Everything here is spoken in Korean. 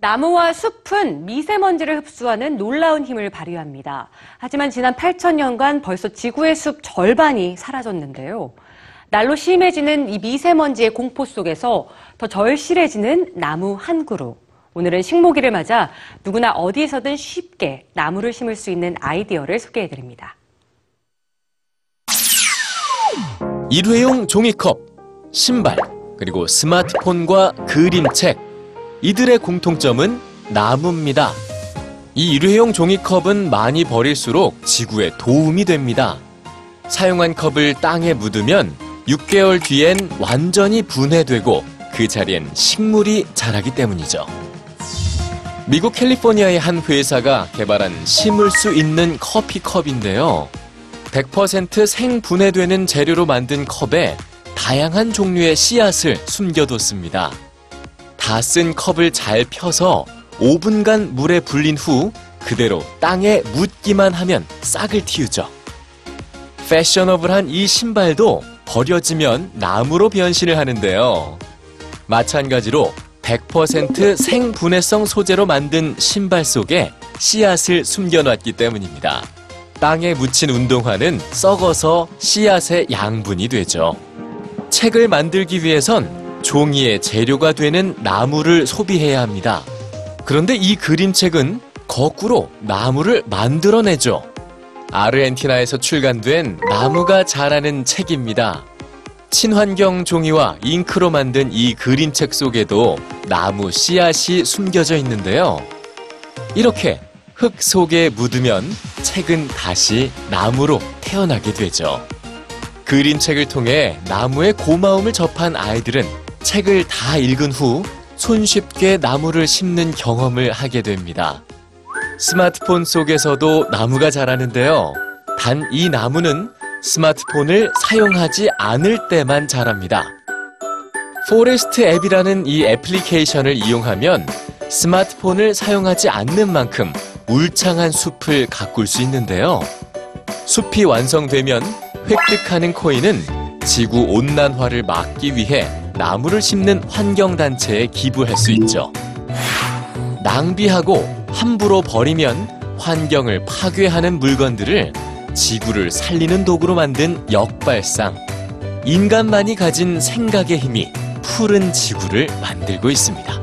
나무와 숲은 미세먼지를 흡수하는 놀라운 힘을 발휘합니다. 하지만 지난 8천년간 벌써 지구의 숲 절반이 사라졌는데요. 날로 심해지는 이 미세먼지의 공포 속에서 더 절실해지는 나무 한 그루. 오늘은 식모기를 맞아 누구나 어디에서든 쉽게 나무를 심을 수 있는 아이디어를 소개해드립니다. 일회용 종이컵, 신발, 그리고 스마트폰과 그림책. 이들의 공통점은 나무입니다. 이 일회용 종이컵은 많이 버릴수록 지구에 도움이 됩니다. 사용한 컵을 땅에 묻으면 6개월 뒤엔 완전히 분해되고 그 자리엔 식물이 자라기 때문이죠. 미국 캘리포니아의 한 회사가 개발한 심을 수 있는 커피 컵인데요. 100% 생분해되는 재료로 만든 컵에 다양한 종류의 씨앗을 숨겨뒀습니다. 다 쓴 컵을 잘 펴서 5분간 물에 불린 후 그대로 땅에 묻기만 하면 싹을 틔우죠. 패셔너블한 이 신발도 버려지면 나무로 변신을 하는데요. 마찬가지로 100% 생분해성 소재로 만든 신발 속에 씨앗을 숨겨놨기 때문입니다. 땅에 묻힌 운동화는 썩어서 씨앗의 양분이 되죠. 책을 만들기 위해선 종이의 재료가 되는 나무를 소비해야 합니다. 그런데 이 그림책은 거꾸로 나무를 만들어내죠. 아르헨티나에서 출간된 나무가 자라는 책입니다. 친환경 종이와 잉크로 만든 이 그림책 속에도 나무 씨앗이 숨겨져 있는데요. 이렇게 흙 속에 묻으면 책은 다시 나무로 태어나게 되죠. 그림책을 통해 나무의 고마움을 접한 아이들은 책을 다 읽은 후 손쉽게 나무를 심는 경험을 하게 됩니다. 스마트폰 속에서도 나무가 자라는데요. 단 이 나무는 스마트폰을 사용하지 않을 때만 자랍니다. Forest 앱이라는 이 애플리케이션을 이용하면 스마트폰을 사용하지 않는 만큼 울창한 숲을 가꿀 수 있는데요. 숲이 완성되면 획득하는 코인은 지구 온난화를 막기 위해 나무를 심는 환경단체에 기부할 수 있죠. 낭비하고 함부로 버리면 환경을 파괴하는 물건들을 지구를 살리는 도구로 만든 역발상. 인간만이 가진 생각의 힘이 푸른 지구를 만들고 있습니다.